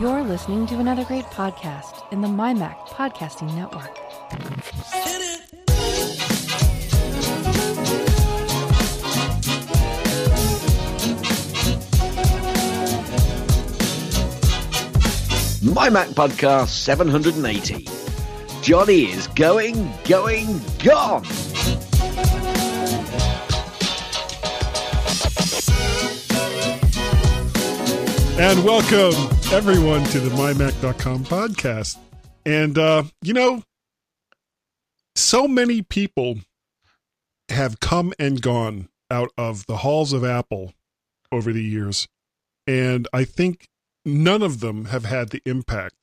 You're listening to another great podcast in the MyMac Podcasting Network. My Mac Podcast 780. Jony is going, going, gone. And welcome everyone to the mymac.com podcast. And uh, you know, so many people have come and gone out of the halls of Apple over the years. And I think none of them have had the impact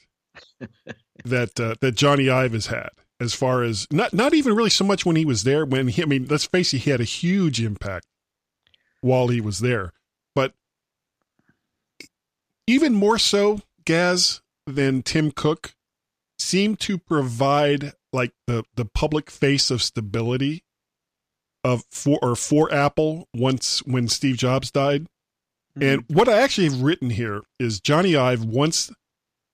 that uh, that Jony Ive has had as far as not not even really so much when he was there when he I mean let's face it he had a huge impact while he was there but even more so Gaz than Tim Cook seemed to provide like the the public face of stability of for or for Apple once when Steve Jobs died mm-hmm. and what I actually have written here is Jony Ive once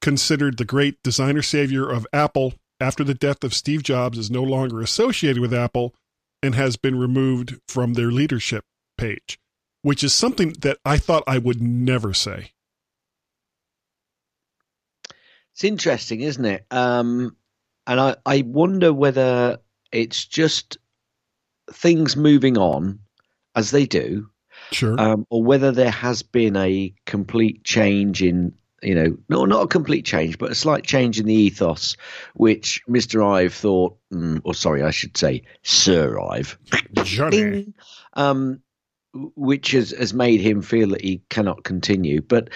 considered the great designer savior of Apple after the death of Steve Jobs is no longer associated with Apple and has been removed from their leadership page, which is something that I thought I would never say. It's interesting, isn't it? Um, and I, I wonder whether it's just things moving on as they do, Sure. um, or whether there has been a complete change in, you know, no, not a complete change, but a slight change in the ethos, which Mr. Ive thought, mm, or sorry, I should say Sir Ive, Jony. Um, which has, has made him feel that he cannot continue. But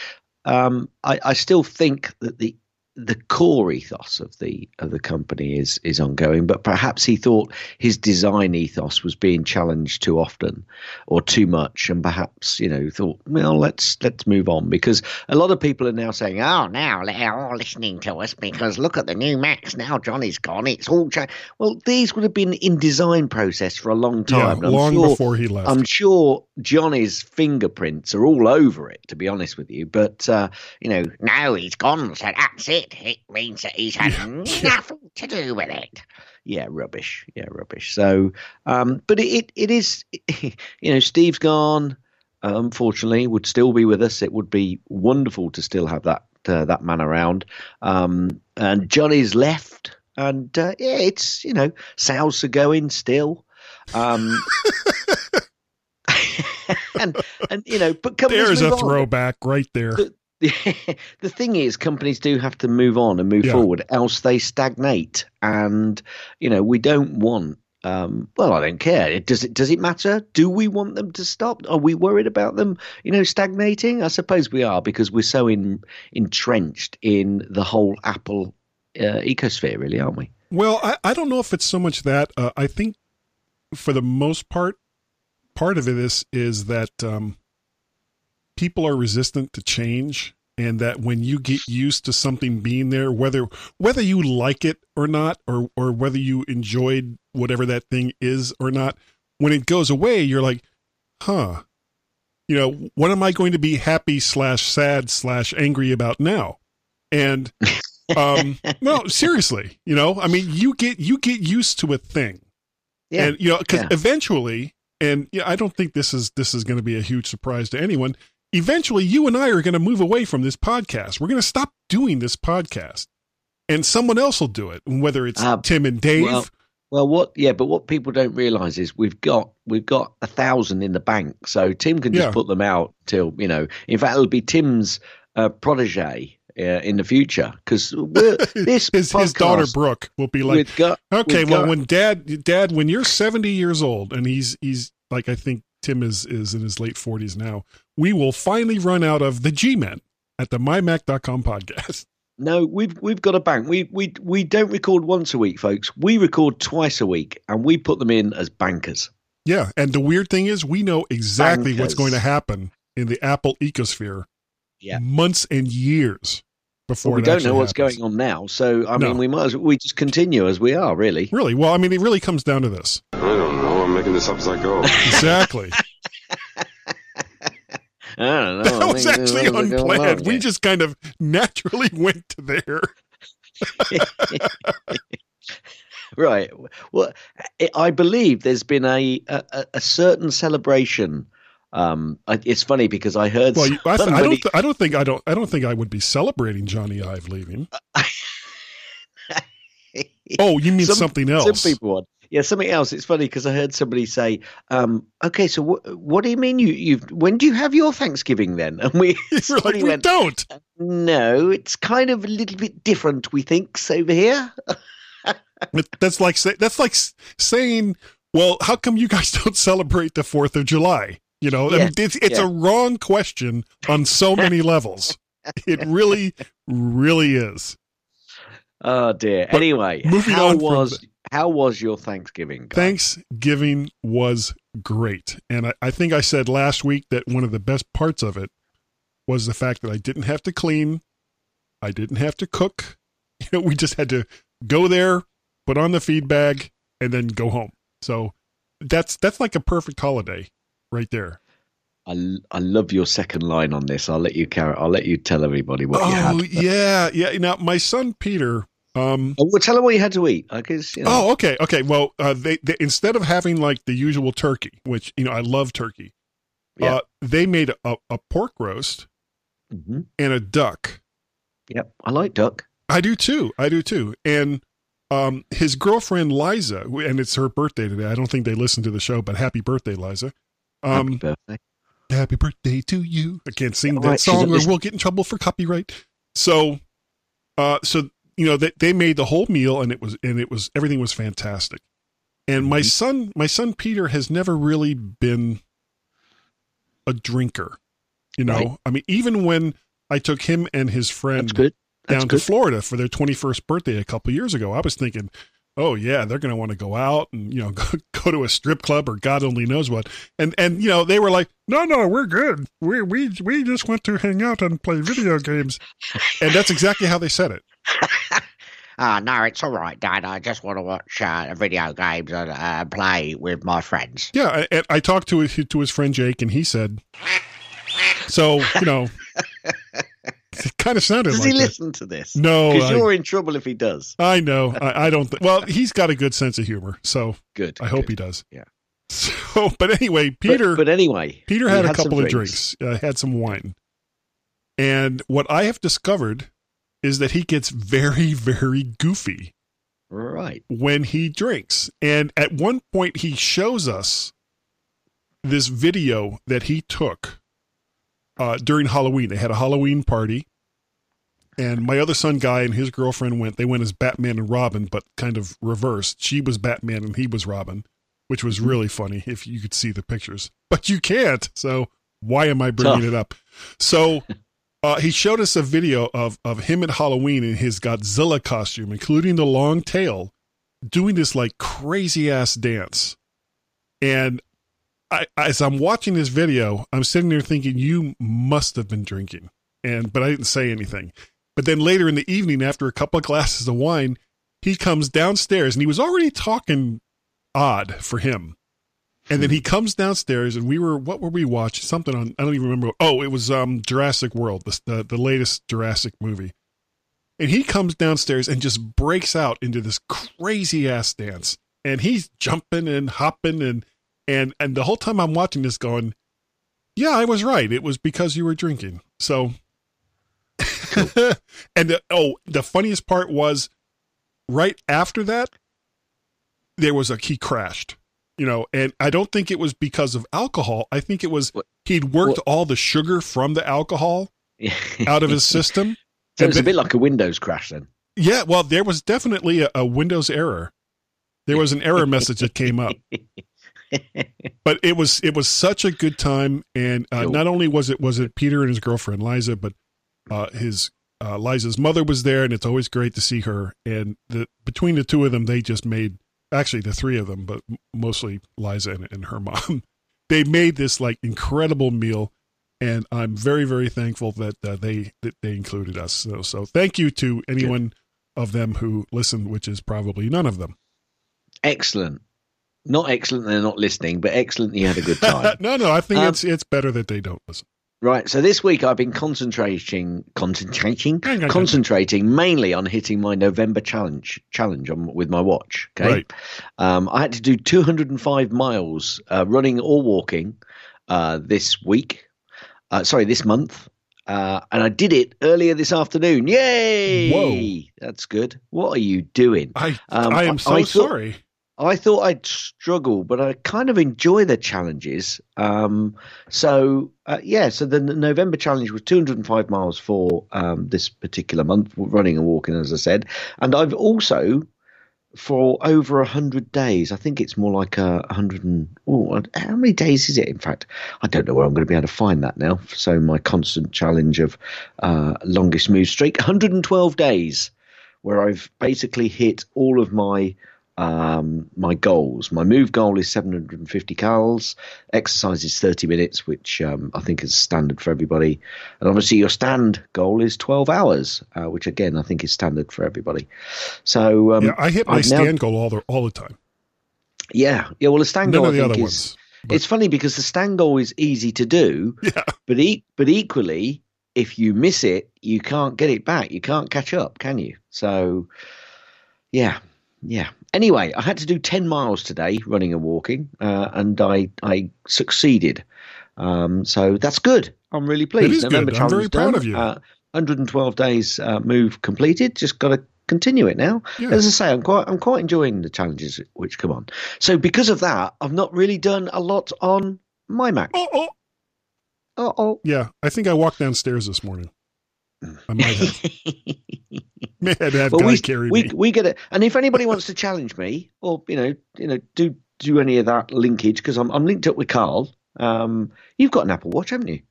um, I, I still think that the the core ethos of the of the company is is ongoing, but perhaps he thought his design ethos was being challenged too often or too much, and perhaps you know thought, well, let's let's move on because a lot of people are now saying, oh, now they're all listening to us because look at the new Macs now. Jony's gone, it's all changed. Well, these would have been in design process for a long time. I'm long sure- before he left. I'm sure Jony's fingerprints are all over it, to be honest with you. But uh, you know, now he's gone, so that's it. It means that he's had nothing to do with it. Yeah, rubbish. Yeah, rubbish. So, um, but it, it it is, you know, Steve's gone. Uh, unfortunately, would still be with us. It would be wonderful to still have that uh, that man around. Um, and Jony's left, and uh, yeah, it's you know, sales are going still. Um, and and you know, but companies There's a on. throwback right there. The, the thing is, companies do have to move on and move Yeah. forward, else they stagnate. And you know, we don't want. Um, well, I don't care. It, does it? Does it matter? Do we want them to stop? Are we worried about them? You know, stagnating? I suppose we are because we're so in, entrenched in the whole Apple uh, ecosphere, really, aren't we? Well, I, I don't know if it's so much that. Uh, I think for the most part, part of it is is that um, people are resistant to change, and that when you get used to something being there, whether whether you like it or not, or or whether you enjoyed whatever that thing is or not, when it goes away, you're like, huh. You know, what am I going to be happy slash sad slash angry about now? And um no seriously you know i mean you get you get used to a thing Yeah. and you know because Yeah. eventually and yeah, i don't think this is this is going to be a huge surprise to anyone eventually you and i are going to move away from this podcast we're going to stop doing this podcast and someone else will do it whether it's tim and dave well- Well, what? Yeah, but what people don't realise is we've got we've got a thousand in the bank, so Tim can just Yeah. put them out till you know. In fact, it'll be Tim's uh, protege uh, in the future because this his, his daughter brooke will be like got Okay, well, got- when dad, dad, when you're 70 years old and he's he's like I think Tim is is in his late 40s now, we will finally run out of the G-men at the mymac.com podcast. no, we've we've got a bank. We we we don't record once a week, folks. We record twice a week, and we put them in as bankers. Yeah, and the weird thing is we know exactly what's going to happen in the Apple ecosphere Yeah. months and years before But we it don't know what's happens. going on now, so I No. mean, we might as we just continue as we are, really. Really? Well, I mean, it really comes down to this. I don't know. I'm making this up as I go. Exactly. I don't know. That was actually unplanned. on We just kind of naturally went to there. right. Well, I- believe there's been a a, a certain celebration. Um, I- it's funny because I heard Well, you- I, I don't. th- I don't think. I don't. I don't think I would be celebrating Jony Ive leaving. Oh, you mean Some- something else? Some people want. Yeah, something else. It's funny because I heard somebody say, um, "Okay, so wh- what do you mean you you've when do you have your Thanksgiving then?" And we like, we went, don't. "No, it's kind of a little bit different. We think over here." That's like say, that's like saying, well, how come you guys don't celebrate the Fourth of July? You know, I mean, it's it's yeah. a wrong question on so many levels. It really, really is. Oh dear. But anyway, moving how on was how was your Thanksgiving? Thanksgiving was great. And I, I think I said last week that one of the best parts of it was the fact that I didn't have to clean, I didn't have to cook. You know, we just had to go there, put on the feed bag, and then go home. So that's that's like a perfect holiday right there. I, I love your second line on this. I'll let you carry. I'll let you tell everybody what you oh had. yeah, yeah. Now my son Peter, um, Oh, well, tell them what you had to eat. I guess. You know. Oh, okay, okay. Well, uh, they, they instead of having like the usual turkey, which you know I love turkey, Yeah. uh, they made a, a pork roast hmm and a duck. Yep. I like duck. I do too. I do too. And um, his girlfriend Liza, and it's her birthday today. I don't think they listen to the show, but happy birthday, Liza. Happy Um, birthday. happy birthday to you. I can't sing Yeah, that right, song, or we'll get in trouble for copyright. So, uh, so you know they they made the whole meal, and it was and it was everything was fantastic. And my Mhm. son, my son Peter, has never really been a drinker. You know, Right. I mean, even when I took him and his friend That's good. That's down to. Florida for their 21st birthday a couple years ago, I was thinking, oh yeah, they're going to want to go out and you know go, go to a strip club or God only knows what. And and you know they were like, no, no, we're good. We we we just want to hang out and play video games. And that's exactly how they said it. Ah, no, it's all right, Dad. I just want to watch uh, video games and uh, play with my friends. Yeah, I- I talked to his, to his friend Jake, and he said, so you know, it kind of sounded Does like he that. listen to this? No, Because you're in trouble if he does. I know. I, I don't. Th- well, he's got a good sense of humor, so Good. I hope good. he does. Yeah. So, but anyway, Peter. But, anyway, Peter he had a couple of drinks, uh, had some wine. And what I have discovered is that he gets very, very goofy Right. when he drinks. And at one point, he shows us this video that he took uh, during Halloween. They had a Halloween party. And my other son, Guy, and his girlfriend went. They went as Batman and Robin, but kind of reversed. She was Batman and he was Robin, which was really funny if you could see the pictures. But you can't. So why am I bringing Tough. it up? So uh, he showed us a video of, of him at Halloween in his Godzilla costume, including the long tail, doing this like crazy ass dance. And I, as I'm watching this video, I'm sitting there thinking, you must have been drinking. And, but I didn't say anything. But then later in the evening, after a couple of glasses of wine, he comes downstairs and he was already talking odd for him. And then he comes downstairs and we were, what were we watching? Something on, I don't even remember. Oh, it was um Jurassic World, the, the, the latest Jurassic movie. And he comes downstairs and just breaks out into this crazy ass dance. And he's jumping and hopping and, and, and the whole time I'm watching this going, yeah, I was right. It was because you were drinking. So, and the, oh, the funniest part was right after that, there was a, he crashed, you know, and I don't think it was because of alcohol. I think it was What- he'd worked what- all the sugar from the alcohol out of his system. so and it's a bit like a Windows crash then. Yeah, well, there was definitely a, a Windows error. There was an error message that came up, but it was it was such a good time, and uh, not only was it was it Peter and his girlfriend Liza, but uh, his uh, Liza's mother was there, and it's always great to see her. And the between the two of them, they just made actually the three of them, but mostly Liza and, and her mom. They made this like incredible meal, and I'm very very thankful that uh, they that they included us. So so thank you to anyone of them who listened, which is probably none of them. Excellent. Not excellent they're not listening, but excellent you had a good time. no, no, I think Um, it's it's better that they don't listen. Right. So this week I've been concentrating, concentrating, concentrating mainly on hitting my November challenge challenge on with my watch. Okay. Right. Um, I had to do 205 miles uh, running or walking uh, this week. Uh, sorry, this month. Uh, and I did it earlier this afternoon. Yay! Whoa. That's good. What are you doing? I Um, I am I- so I thought- sorry. I thought I'd struggle, but I kind of enjoy the challenges. Um, so uh, yeah, so the November challenge was 205 miles for um, this particular month, running and walking, as I said, and I've also for over a hundred days. I think it's more like a hundred and oh, how many days is it? In fact, I don't know where I'm going to be able to find that now. So my constant challenge of uh, longest move streak, 112 days, where I've basically hit all of my um, my goals. My move goal is 750 calories. Exercise is 30 minutes, which um, I think is standard for everybody. And obviously, your stand goal is 12 hours, uh, which again I think is standard for everybody. So um, yeah, I hit my I've now- stand goal all the all the time. yeah, yeah. Well, the stand None goal of the I think other is. ones. It's funny because the stand goal is easy to do, Yeah. but e- but equally, if you miss it, you can't get it back. You can't catch up, can you? So, yeah, yeah. Anyway, I had to do ten miles today, running and walking, uh, and I I succeeded. Um, so that's good. I'm really pleased. is good. I'm very proud done. of you. Uh, 112 days uh, move completed. Just got to continue it now. Yeah. As I say, I'm quite I'm quite enjoying the challenges which come on. So because of that, I've not really done a lot on my Mac. Oh, oh. Oh, oh. Yeah, I think I walked downstairs this morning. I might have. May have had well, guy we, carry we me. we get it. And if anybody wants to challenge me, or you know, you know, do do any of that linkage because I'm I'm linked up with Carl. Um, you've got an Apple Watch, haven't you?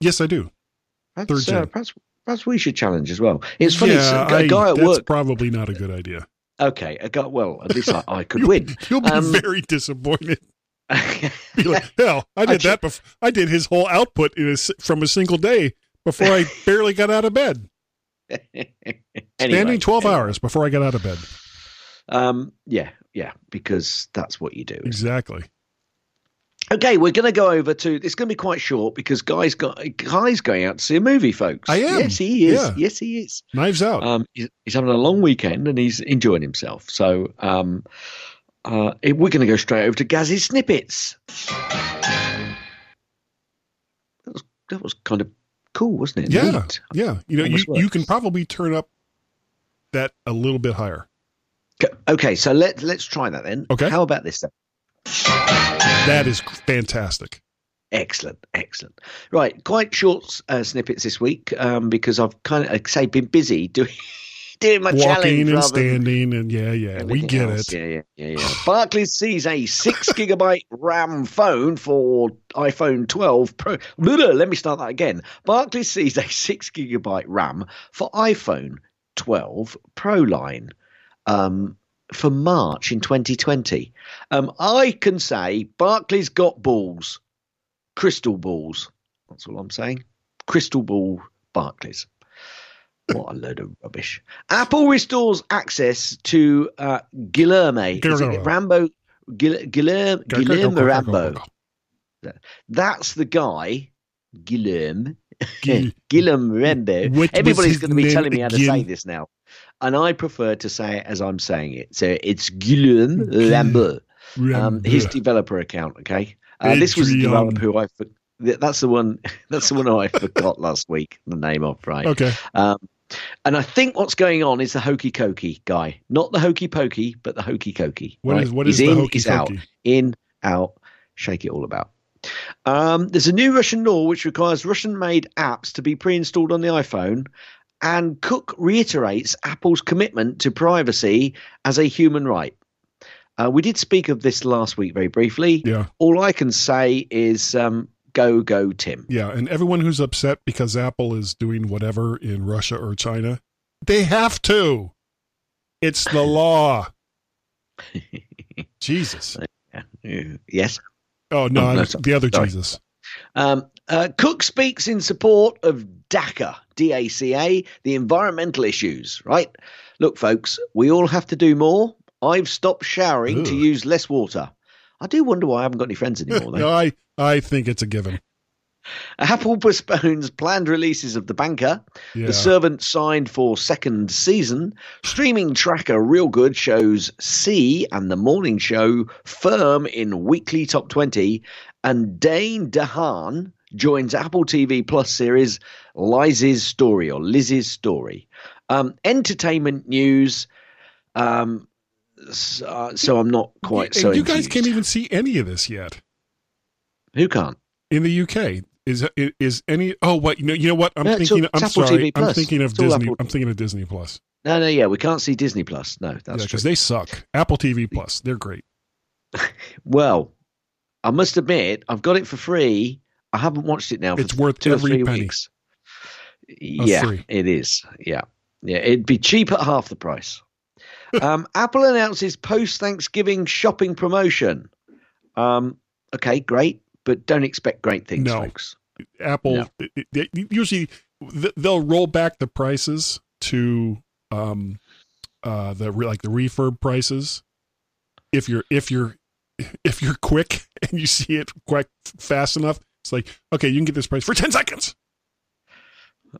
Yes, I do. Perhaps, Third gen. uh, perhaps perhaps we should challenge as well. It's funny. Yeah, a I- guy at that's work. probably not a good idea. Okay, a guy. Well, at least I, I could win. You'll be Um, very disappointed. Be like, hell, I did that. Bef- I did his whole output in a from a single day before I barely got out of bed. Anyway, Standing twelve anyway. hours before I got out of bed. Um, yeah, yeah, because that's what you do. Exactly. Okay, we're going to go over to. It's going to be quite short because Guy's got Guy's going out to see a movie, folks. I am. Yes, he is. Yeah. Yes, he is. Knives out. Um, he's, he's having a long weekend and he's enjoying himself. So, um, uh, we're going to go straight over to Gaz's snippets. That was, that was kind of cool, wasn't it? yeah, Neat. yeah. You know, you, Almost you works. can probably turn up that a little bit higher. Okay, Okay, so let let's try that then. Okay. How about this then? That is fantastic. Excellent, excellent. Right, quite short uh, snippets this week um, because I've kind of, like I say, been busy doing doing my challenge Walking and standing, and yeah, yeah, we get else. it. Yeah, yeah, yeah, yeah. Barclays sees a six gigabyte RAM phone for iPhone 12 Pro. Let me start that again. Barclays sees a six gigabyte RAM for iPhone 12 Pro line. Um, for March in 2020. Um, I can say Barclays got balls, crystal balls. That's all I'm saying. Crystal ball Barclays. What a load of rubbish. Apple restores access to uh, Guilherme. Is it Guilherme. Rambo? Guil- go, go, Rambo. That's the guy, Guilherme. Gil- Guilherme Rambo. Everybody's going to be telling me how to again? say this now. And I prefer to say it as I'm saying it. So it's Guilherme Gil- Rambo. Um, his developer account. Okay, uh, this was a developer who I for- that's the one that's the one I forgot last week the name of right. okay. Um, and I think what's going on is the hokey cokey guy, not the hokey pokey, but the hokey cokey. What right? is what he's is the hokey he's out, in, out, shake it all about. Um, there's a new Russian law which requires Russian-made apps to be pre-installed on the iPhone, and Cook reiterates Apple's commitment to privacy as a human right. Uh, we did speak of this last week very briefly. Yeah, All I can say is um, go, go, Tim. yeah. And everyone who's upset because Apple is doing whatever in Russia or China, they have to. It's the law. Jesus. Yes. Oh no, Oh, no, the other Sorry. Jesus. Um, uh, Cook speaks in support of DACA, D-A-C-A, the environmental issues. Right? Look, folks, we all have to do more. I've stopped showering to use less water. I do wonder why I haven't got any friends anymore. no, I I think it's a given. Apple postpones planned releases of The Banker. Yeah. The Servant signed for second season. Streaming tracker Reelgood shows See and The Morning Show firm in weekly top 20. And Dane DeHaan joins Apple TV Plus series Liz's Story or Liz's Story. Um, entertainment news. Um, so, uh, so I'm not quite And so. you guys can't even see any of this yet Who can't? in the UK. Is is any? Oh, what you know? You know what? I'm No, thinking. all- I'm sorry. I'm thinking of Disney. Apple- I'm thinking of Disney Plus. No, no, yeah, we can't see Disney Plus. No, that's Yeah, because they suck. Apple TV Plus, they're great. Well, I must admit, I've got it for free. I haven't watched it now. For It's worth two or every three penny. weeks. Yeah, free. it is. Yeah, yeah, it'd be cheap at half the price. um, Apple announces post Thanksgiving shopping promotion. Um, okay, great, but don't expect great things, No. folks. Apple No. it- it- they- usually they'll roll back the prices to um uh the like the refurb prices if you're if you're if you're quick and you see it quite fast enough it's like okay you can get this price for 10 seconds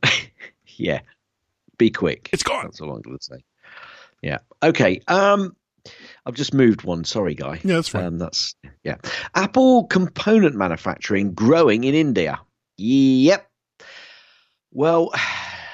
yeah, be quick. it's gone That's all I'm to say. Yeah. Okay. Um, I've just moved one. Sorry, guy. yeah that's fine Um, that's yeah. Apple component manufacturing growing in India. Yep. Well,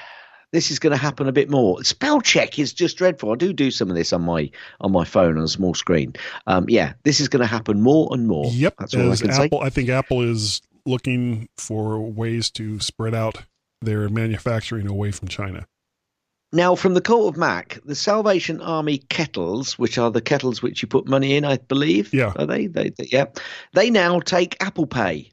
this is going to happen a bit more. Spell check is just dreadful. I do do some of this on my on my phone on a small screen. Um, yeah, this is going to happen more and more. yep That's all I can say. apple i think apple is looking for ways to spread out their manufacturing away from china Now, from the Cult of Mac, the Salvation Army kettles, which are the kettles which you put money in, I believe. Yeah. Are they? They, they yeah. They now take Apple Pay.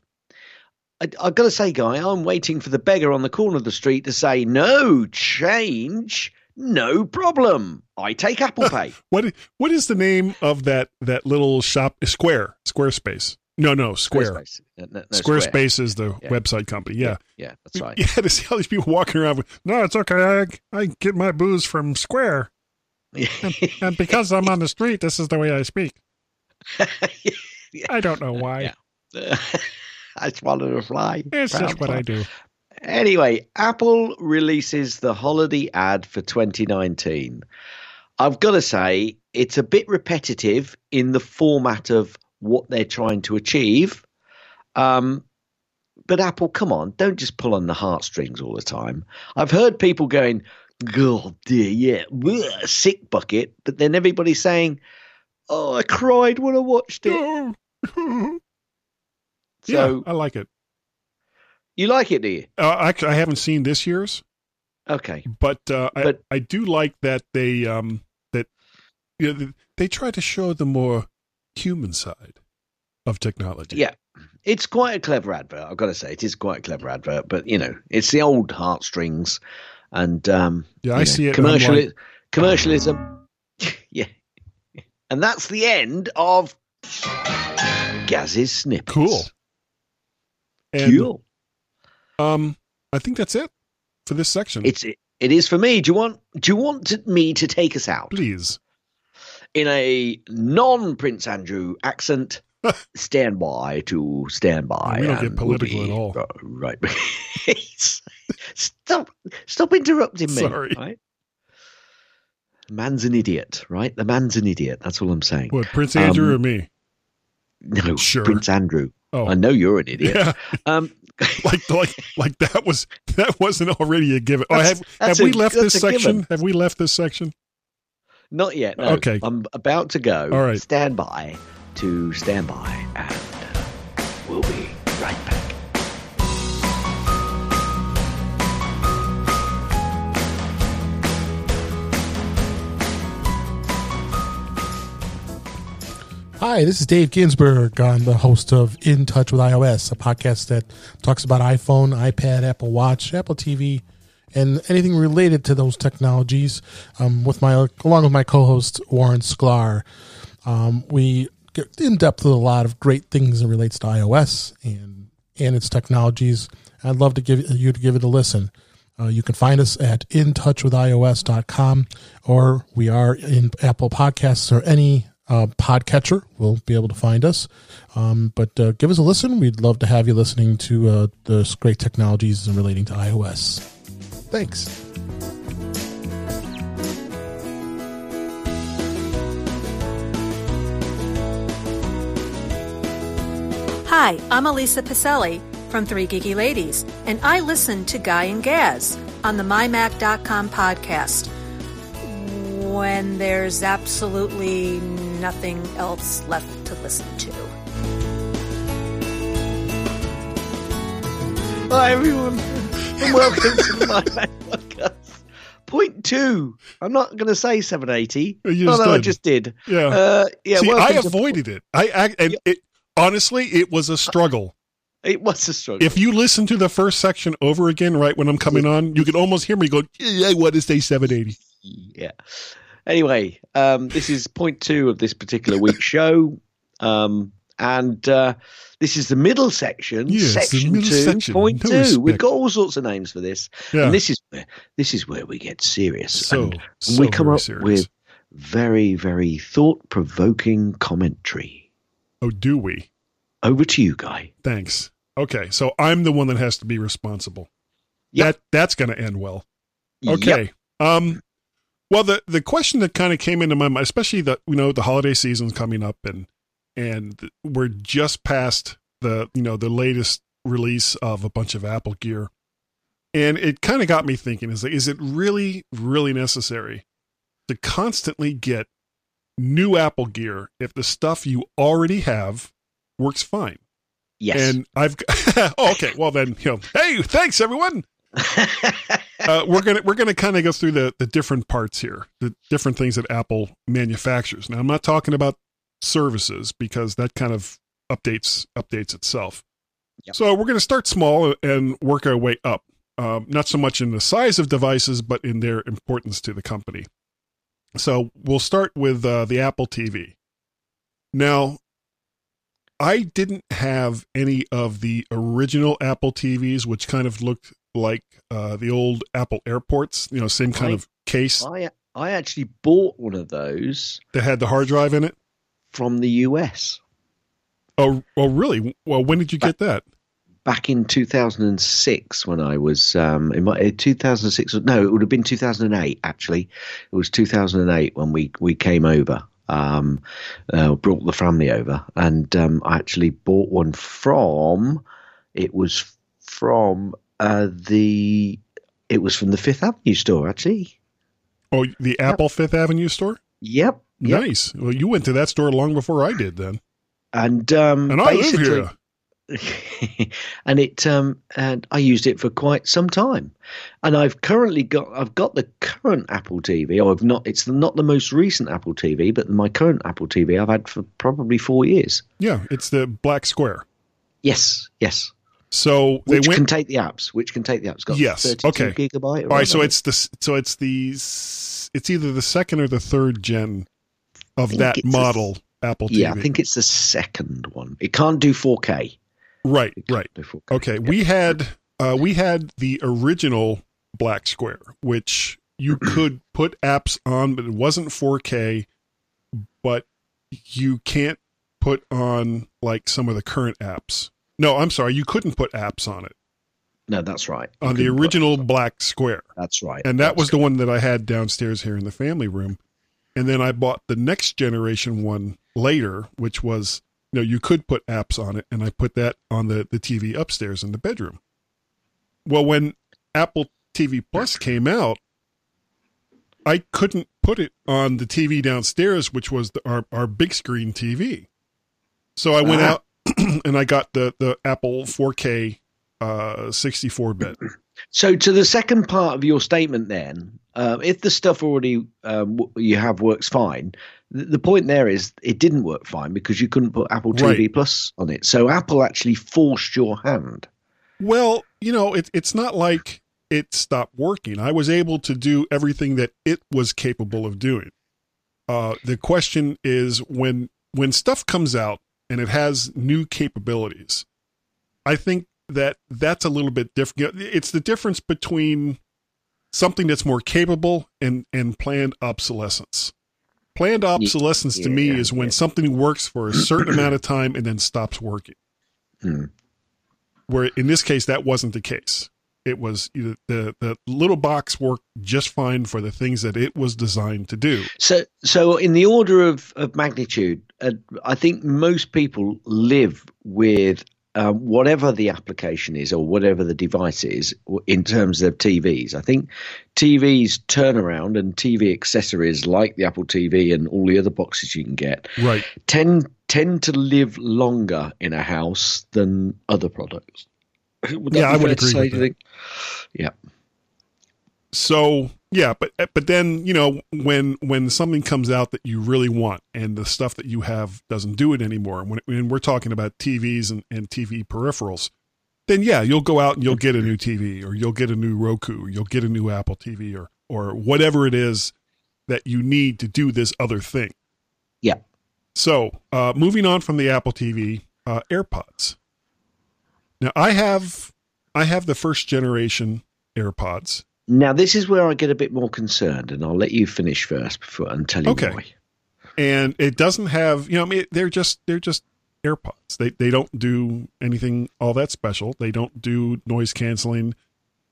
I, I've got to say, Guy, I'm waiting for the beggar on the corner of the street to say, no change, no problem. I take Apple Pay. what what is the name of that that little shop square squarespace no no square Squarespace. No, no, no, Square. Is the Yeah. website company. Yeah. Yeah, that's right. Yeah, to see all these people walking around with, no, it's okay. I, I get my booze from Square. And because I'm on the street, this is the way I speak. I don't know why. Yeah. I swallowed a fly. It's just what fly. I do. Anyway, Apple releases the holiday ad for 2019. I've got to say, it's a bit repetitive in the format of what they're trying to achieve. Um, but Apple, come on, don't just pull on the heartstrings all the time. I've heard people going, God dear, yeah, bleh, sick bucket, but then everybody's saying, Oh, I cried when I watched it. yeah, So I like it. you like it, do you? Uh, actually, I haven't seen this year's, Okay. but, uh, But- I, I do like that they um, that you know, they try to show the more human side of technology. Yeah. It's quite a clever advert, I've got to say. It is quite a clever advert, but you know, it's the old heartstrings and um Yeah, I know, see it. Commercial like, commercialism. yeah. And that's the end of Gaz's snippets. Cool. and, Cool. Um, I think that's it for this section. It's it, it is for me. Do you want do you want me to take us out Please. In a non Prince Andrew accent? stand by to stand by. We don't get we'll political be at all. Right. stop stop interrupting me. Sorry. Right? Man's an idiot, right? The man's an idiot. That's all I'm saying. What, Prince Andrew Um, or me? No, Sure. Prince Andrew. Oh, I know you're an idiot. yeah. Um, like like like that was that wasn't already a given. Oh, have have we left this section? given. Have we left this section? Not yet. No. Okay. I'm about to go. All right. Stand by to stand by, and we'll be right back. Hi, this is Dave Ginsburg. I'm the host of In Touch with iOS, a podcast that talks about iPhone, iPad, Apple Watch, Apple TV, and anything related to those technologies. Um, with my along with my co-host Warren Sklar, um, we get in depth with a lot of great things that relates to iOS and and its technologies. I'd love to give you to give it a listen. Uh, you can find us at intouchwithios.com or we are in Apple Podcasts or any uh, podcatcher will be able to find us. Um, but uh, give us a listen. We'd love to have you listening to uh, the great technologies relating to iOS. Thanks. Hi, I'm Elisa Pacelli from Three Geeky Ladies, and I listen to Guy and Gaz on the MyMac.com podcast when there's absolutely nothing else left to listen to. Hi everyone, and welcome to the My Mac podcast. Point two. I'm not going to say 780, You just although I did. just did. Yeah. Uh, yeah. See, I welcome to- avoided it. I, I and it honestly, it was a struggle. It was a struggle. If you listen to the first section over again, right when I'm coming on, you can almost hear me go, "Yeah, I want to say 780." yeah. Anyway, um, this is point two of this particular week's show, um, and uh, this is the middle section, Yes, section two, section. point No two. We've got all sorts of names for this, Yeah. and this is where this is where we get serious. So, and so we come up serious. with very, very thought-provoking commentary. Oh, do we? Over to you, Guy. Thanks. Okay, so I'm the one that has to be responsible. Yep. That that's going to end well. Okay. Yep. Um well the the question that kind of came into my mind especially the you know the holiday season's coming up and and we're just past the you know the latest release of a bunch of Apple gear. And it kind of got me thinking is is it really really necessary to constantly get new Apple gear if the stuff you already have works fine? Yes. And I've oh, okay, well then, you know, hey, thanks everyone uh, we're gonna we're gonna kind of go through the the different parts here, the different things that Apple manufactures. Now, I'm not talking about services because that kind of updates updates itself. Yep. So we're gonna start small and work our way up. Um, not so much in the size of devices, but in their importance to the company. So we'll start with uh, the Apple TV. Now, I didn't have any of the original Apple TVs, which kind of looked like uh, the old Apple airports, you know, same kind I- of case I I actually bought one of those that had the hard drive in it. From the US Oh, oh, really? Well, when did you get that? back in 2006 when I was um, in my uh, 2006. No, it would have been 2008. Actually, it was 2008 when we we came over. Um, uh, brought the family over, and um, I actually bought one from. It was from uh, the. It was from the Fifth Avenue store, actually. Oh, the Apple Fifth Avenue store. Yep. Yep. Nice. Well, you went to that store long before I did, then. And um, And I live here. and it um and I used it for quite some time, and I've currently got I've got the current Apple TV. Or I've not. It's not the most recent Apple TV, but my current Apple TV I've had for probably four years. Yeah, it's the black square. Yes, yes. So they Which went. can take the apps. Which can take the apps. Got Yes, 32 okay. gigabyte. all right, so it's the so it's the it's either the second or the third gen of that it's a- model Apple TV. yeah. I think it's the second one. It can't do 4K. right, right. 4K. Okay, we had uh, we had the original black square, which you could put apps on, but it wasn't 4K. But you can't put on like some of the current apps. No, I'm sorry, you couldn't put apps on it No, that's right. You on the original black square, That's right. and that That's was the one that I had downstairs here in the family room. And then I bought the next generation one later, which was you know you could put apps on it, and I put that on the the TV upstairs in the bedroom. Well, when Apple TV Plus came out, I couldn't put it on the TV downstairs, which was the, our our big screen TV. So I went Ah. out and I got the the Apple 4K uh 64 bit. So, to the second part of your statement, then, um, if the stuff already um, you have works fine, the, the point there is it didn't work fine because you couldn't put Apple TV Right. Plus on it. So, Apple actually forced your hand. Well, you know, it, it's not like it stopped working. I was able to do everything that it was capable of doing. Uh, the question is when when stuff comes out and it has new capabilities, I think that that's a little bit different. It's the difference between something that's more capable and and planned obsolescence. Planned obsolescence to me yeah, is when yeah. something works for a certain amount of time and then stops working. Hmm. Where in this case, that wasn't the case. It was the the little box worked just fine for the things that it was designed to do. So, so in the order of, of magnitude, uh, I think most people live with um, whatever the application is or whatever the device is in terms of TVs. I think TVs turnaround and TV accessories like the Apple TV and all the other boxes you can get Right. tend tend to live longer in a house than other products. Would Yeah, I would agree say, with that. Yeah. So yeah, but but then you know when when something comes out that you really want and the stuff that you have doesn't do it anymore. When, when we're talking about TVs and, and TV peripherals, then yeah, you'll go out and you'll get a new TV or you'll get a new Roku, you'll get a new Apple TV or or whatever it is that you need to do this other thing. Yeah. So uh, moving on from the Apple TV, uh, AirPods. Now I have I have the first generation AirPods. Now this is where I get a bit more concerned, and I'll let you finish first before and tell you Okay. why. and it doesn't have you know I mean they're just they're just AirPods. They they don't do anything all that special. They don't do noise canceling.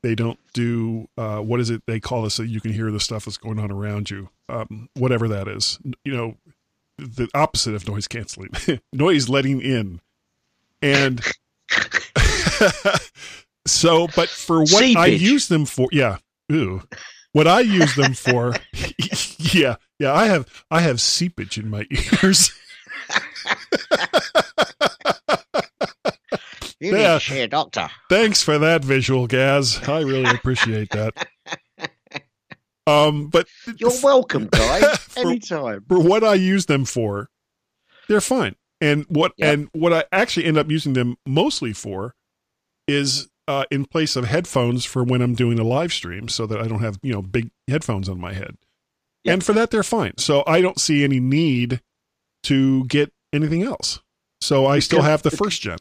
They don't do uh, what is it they call this? so you can hear the stuff that's going on around you. Um, whatever that is, you know, the opposite of noise canceling, noise letting in, and so. But for what I use them for, yeah, ooh, what I use them for, yeah, yeah, I have I have seepage in my ears. You Yeah. need to a doctor. Thanks for that visual, Gaz. I really appreciate that. Um, but You're welcome, guy. For- Anytime. for what I use them for, they're fine. And what Yep. and what I actually end up using them mostly for is uh, in place of headphones for when I'm doing a live stream, so that I don't have you know big headphones on my head. Yep. And for that, they're fine. So I don't see any need to get anything else. So I still have the first gen.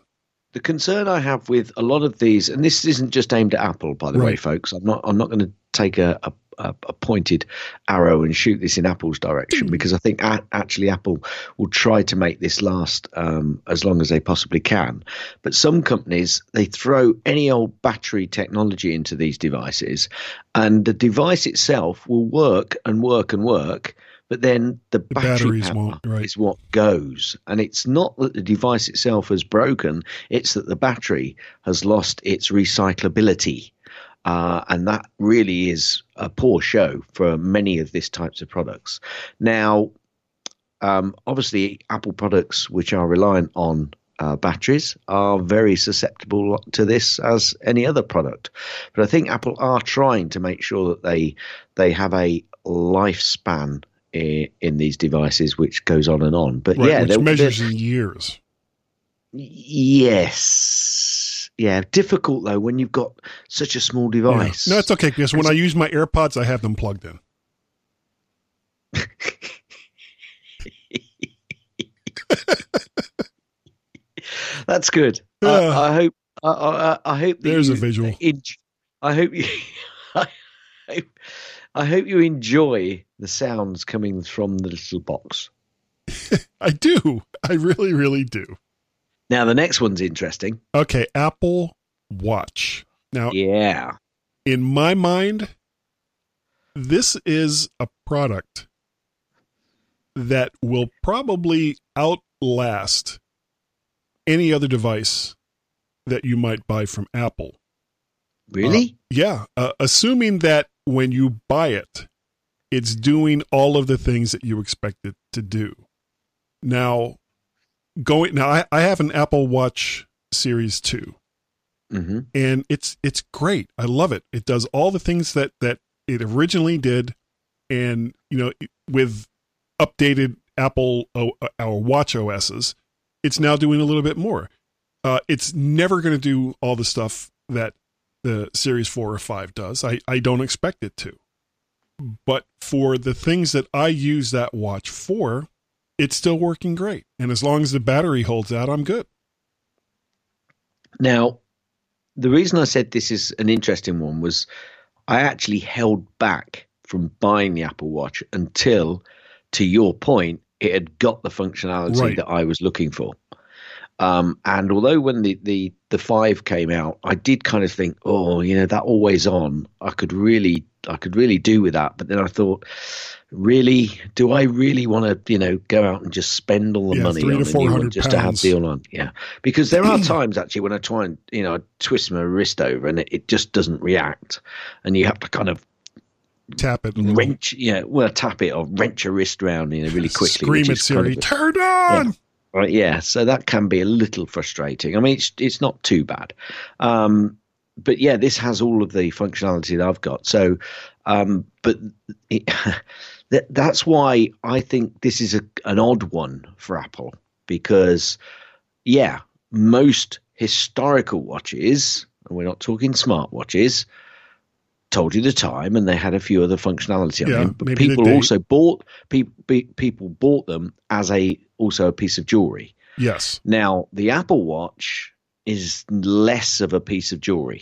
The concern I have with a lot of these, and this isn't just aimed at Apple, by the way, folks. I'm not. I'm not going to take a, a, a a pointed arrow and shoot this in Apple's direction because I think a- actually Apple will try to make this last um, as long as they possibly can. But some companies they throw any old battery technology into these devices, and the device itself will work and work and work. But then the, The battery power right. is what goes, and it's not that the device itself has broken; it's that the battery has lost its recyclability. Uh, and that really is a poor show for many of these types of products. Now, um, obviously, Apple products which are reliant on uh, batteries are very susceptible to this as any other product. But I think Apple are trying to make sure that they they have a lifespan in, in these devices which goes on and on. But Right, yeah, which there- measures there- in years. yes, yeah, difficult though when you've got such a small Yeah. device. No, it's okay because when I use my AirPods, I have them plugged in. That's good. Yeah. I, I hope. I, I, I hope There's a visual. I hope you. I hope, I hope you enjoy the sounds coming from the little box. I do. I really, really do. Now the next one's interesting. Okay, Apple Watch. Now, Yeah. in my mind, this is a product that will probably outlast any other device that you might buy from Apple. Really? Yeah, uh, assuming that when you buy it, it's doing all of the things that you expect it to do. Now, going now, I, I have an Apple Watch Series Two, hmm and it's it's great. I love it. It does all the things that that it originally did, and you know, with updated Apple o, our Watch OSs, it's now doing a little bit more. Uh, it's never going to do all the stuff that the Series Four or Five does. I I don't expect it to, but for the things that I use that watch for, it's still working great. And as long as the battery holds out, I'm good. Now, the reason I said this is an interesting one was I actually held back from buying the Apple Watch until to your point, it had got the functionality Right. that I was looking for. Um, and although when the, the the five came out, I did kind of think, oh, you know, that always on, I could really, I could really do with that. But then I thought, really, do I really want to, you know, go out and just spend all the Yeah, money on a new one 400 just to have the all on? Yeah, because there are times actually when I try and, you know, I twist my wrist over and it, it just doesn't react, and you have to kind of Tap it. wrench, yeah, well, tap it or wrench your wrist around, you know, really quickly. Scream which at is kind Siri. of a- Turn on. Right, yeah, so that can be a little frustrating. I mean, it's it's not too bad, um, but yeah, this has all of the functionality that I've got. So, um, but it, that that's why I think this is a, an odd one for Apple because, yeah, most historical watches, and we're not talking smartwatches, told you the time, and they had a few other functionality on Yeah, them. But people also bought pe- pe- people bought them as a also a piece of jewelry. Yes. Now, the Apple Watch is less of a piece of jewelry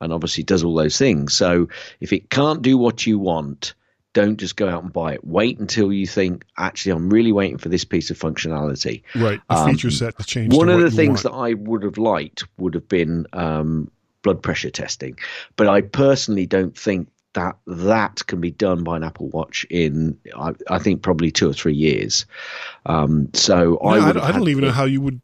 and obviously does all those things. So if it can't do what you want, don't just go out and buy it. Wait until you think, actually, I'm really waiting for this piece of functionality. Right. A Um, feature set to change. One to of the things want. that I would have liked would have been um, blood pressure testing, but I personally don't think that that can be done by an Apple Watch in, I, I think, probably two or three years. Um, so No, I, I, don't- I don't even to- know how you would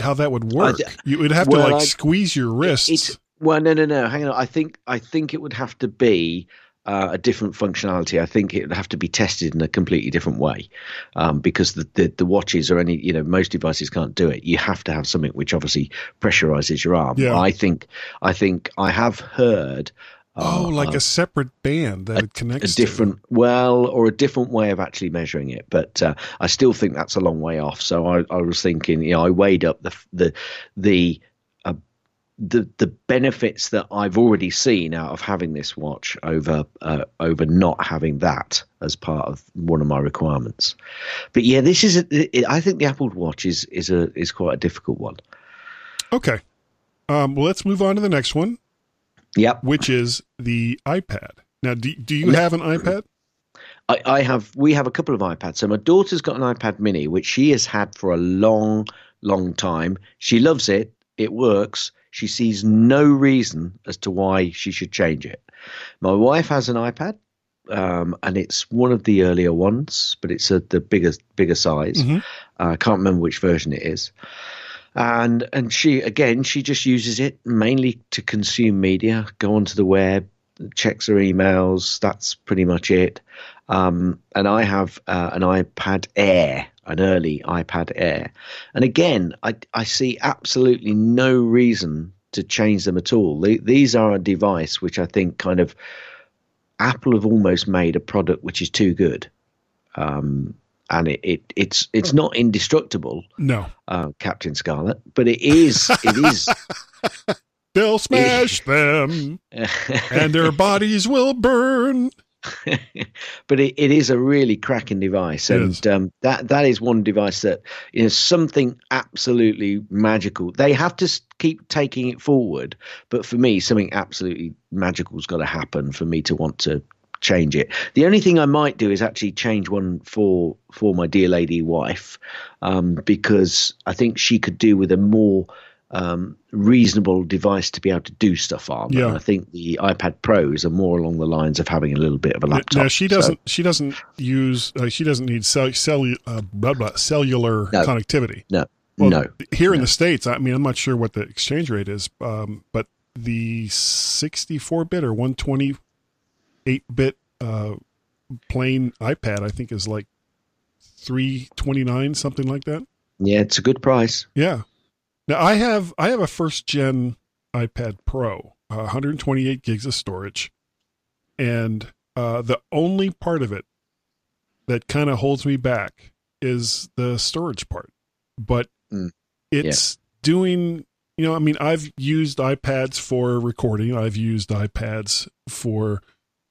how that would work. d- you would have well, to like I- squeeze your wrists. It's well, no, no, no. Hang on. I think I think it would have to be uh, a different functionality. I think it would have to be tested in a completely different way, um, because the, the the watches or any you know most devices can't do it. You have to have something which obviously pressurizes your arm. Yeah. I think I think I have heard. Oh, uh, like uh, a separate band that it a connects different well or a different way of actually measuring it. But uh, i still think that's a long way off. So i, I was thinking you know i weighed up the the the uh, the the benefits that I've already seen out of having this watch over uh, over not having that as part of one of my requirements, but yeah, this is a, it, I think the Apple Watch is is a is quite a difficult one. Okay. Um, well, let's move on to the next one, Yep, which is the iPad. Now, do, do you have an iPad? I, I have we have a couple of iPads. So my daughter's got an iPad Mini, which she has had for a long, long time. She loves it. It works. She sees no reason as to why she should change it. My wife has an iPad, um, and it's one of the earlier ones, but it's a, the bigger bigger size. Mhm. Uh, I can't remember which version it is. And and she again she just uses it mainly to consume media, go onto the web, checks her emails. That's pretty much it. Um, and I have uh, an iPad Air, an early iPad Air. And again, I, I see absolutely no reason to change them at all. These are a device which I think kind of Apple have almost made a product which is too good. Um, and it, it it's it's not indestructible, No. uh, Captain Scarlet, but it is it is They'll smash them and their bodies will burn. but it, it is a really cracking device, and um, that that is one device that is something absolutely magical. They have to keep taking it forward, but for me, something absolutely magical's got to happen for me to want to change it. The only thing I might do is actually change one for for my dear lady wife, um, because I think she could do with a more um, reasonable device to be able to do stuff on. Yeah. And I think the iPad Pros are more along the lines of having a little bit of a laptop. Now she doesn't. She doesn't use. Uh, she doesn't need cell, cellu- uh, blah, blah, cellular No. connectivity. no, Well, no. Here in the states, I mean, I'm not sure what the exchange rate is, um, but the 64 bit or 128 bit uh, plain iPad, I think, is like 329, something like that. Yeah, it's a good price. Yeah. Now I have I have a first gen iPad Pro, uh, 128 gigs of storage, and uh, the only part of it that kind of holds me back is the storage part. But Mm. it's doing, you know, I mean, I've used iPads for recording. I've used iPads for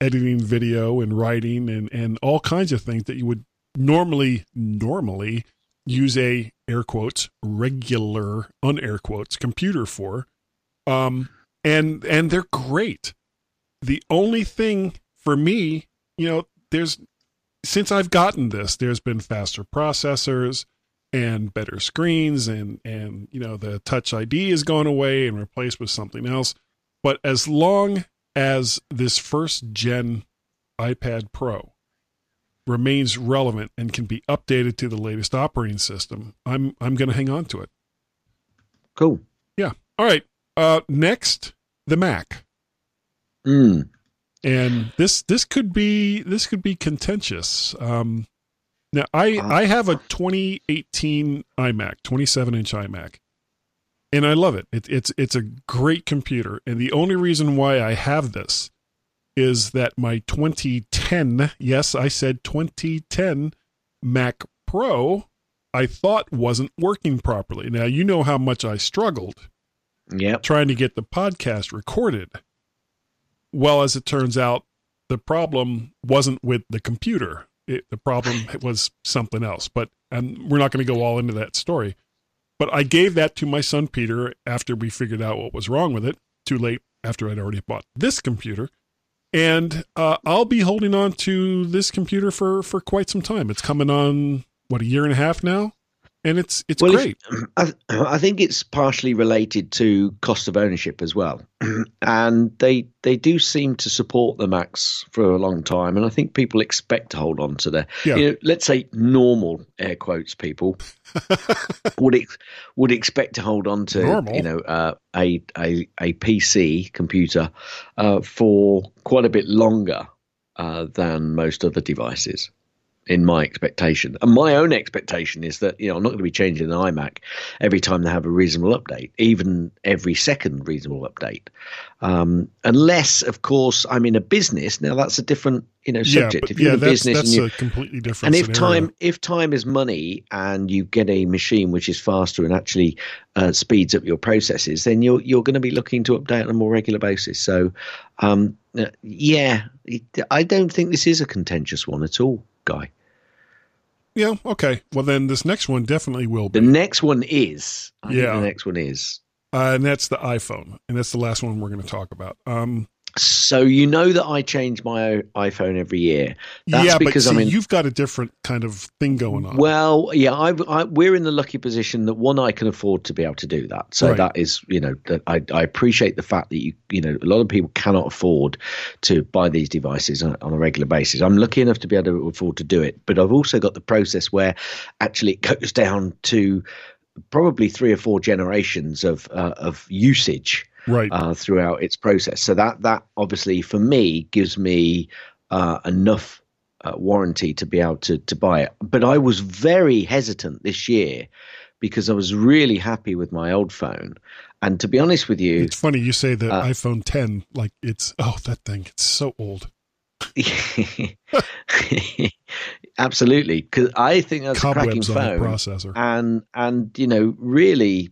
editing video and writing and and all kinds of things that you would normally normally use a air quotes regular unair quotes computer for um and and they're great the only thing for me you know there's since I've gotten this, there's been faster processors and better screens and and you know the touch ID has gone away and replaced with something else. But as long as this first gen iPad Pro remains relevant and can be updated to the latest operating system, I'm I'm going to hang on to it. Cool. Yeah. All right. Uh, next, the Mac, Mm. and this this could be this could be contentious. Um, now I Uh, I have a 2018 iMac, 27 inch iMac, and I love it. it. It's it's a great computer, and the only reason why I have this is that my 2010, yes, I said 2010 Mac Pro, I thought wasn't working properly. Now you know how much I struggled yeah, trying to get the podcast recorded. Well, as it turns out, the problem wasn't with the computer. It, the problem was something else. But and we're not going to go all into that story. But I gave that to my son Peter after we figured out what was wrong with it. Too late after I'd already bought this computer. And uh, I'll be holding on to this computer for for quite some time. It's coming on what a year and a half now, and it's it's Well, great. I, I think it's partially related to cost of ownership as well, and they they do seem to support the Macs for a long time, and I think people expect to hold on to their, Yeah. you know, let's say normal air quotes people would ex- would expect to hold on to Normal? you know uh, a a a PC computer uh, for quite a bit longer uh, than most other devices in my expectation. And my own expectation is that, you know, I'm not going to be changing an iMac every time they have a reasonable update, even every second reasonable update. Um, unless, of course, I'm in a business. Now, that's a different, you know, subject. Yeah, if you're yeah, in a that's, business that's and you a completely different. and if scenario. time if time is money and you get a machine which is faster and actually uh, speeds up your processes then you're you're going to be looking to update on a more regular basis so um, uh, yeah i don't think this is a contentious one at all guy Yeah. Okay. Well, then this next one definitely will be. the next one is I think Yeah. the next one is uh, and that's the iPhone, and that's the last one we're going to talk about. Um, so you know that i change my iphone every year That's yeah, because, but I mean- you've got a different kind of thing going on. Well, yeah, I've, I, we're in the lucky position that one, I can afford to be able to do that. So Right. that is, you know, that I, I appreciate the fact that you, you know, a lot of people cannot afford to buy these devices on, on a regular basis. I'm lucky enough to be able to afford to do it, but I've also got the process where actually it goes down to probably three or four generations of uh, of usage right. uh, throughout its process. So that that obviously for me gives me uh, enough uh, warranty to be able to to buy it. But I was very hesitant this year because I was really happy with my old phone. And to be honest with you, it's funny you say the uh, iPhone 10 like it's oh that thing it's so old. absolutely, because I think that's a cracking Cobwebs on the phone. processor. and and you know really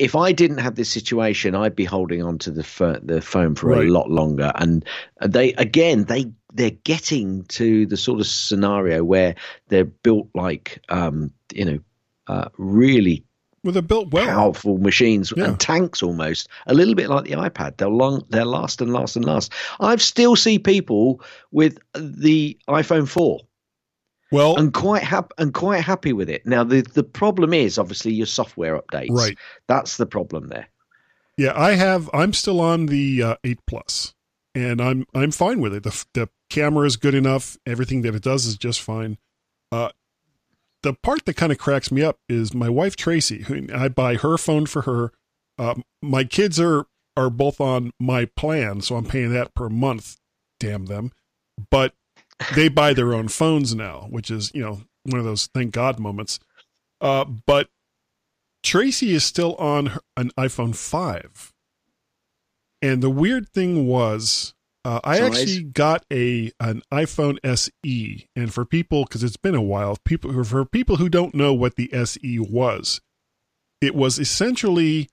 if I didn't have this situation, I'd be holding on to the pho- the phone for Right. a lot longer. And they again, they they're getting to the sort of scenario where they're built like um, you know uh, really Well, they're built well. powerful machines Yeah. and tanks almost a little bit like the iPad. They'll long they'll last and last and last. I've still see people with the iPhone four Well, and quite hap- and quite happy with it. Now the the problem is obviously your software updates. Right. That's the problem there. yeah, I have. I'm still on the uh, eight plus, and I'm I'm fine with it. The the camera is good enough. Everything that it does is just fine. Uh, the part that kind of cracks me up is my wife Tracy. Who I buy her phone for her. Um, my kids are are both on my plan, so I'm paying that per month. Damn them! But they buy their own phones now, which is you know one of those thank God moments. Uh, but Tracy is still on her, an iPhone five, and the weird thing was, uh, I actually got a an iPhone SE, and for people because it's been a while, people for people who don't know what the SE was, it was essentially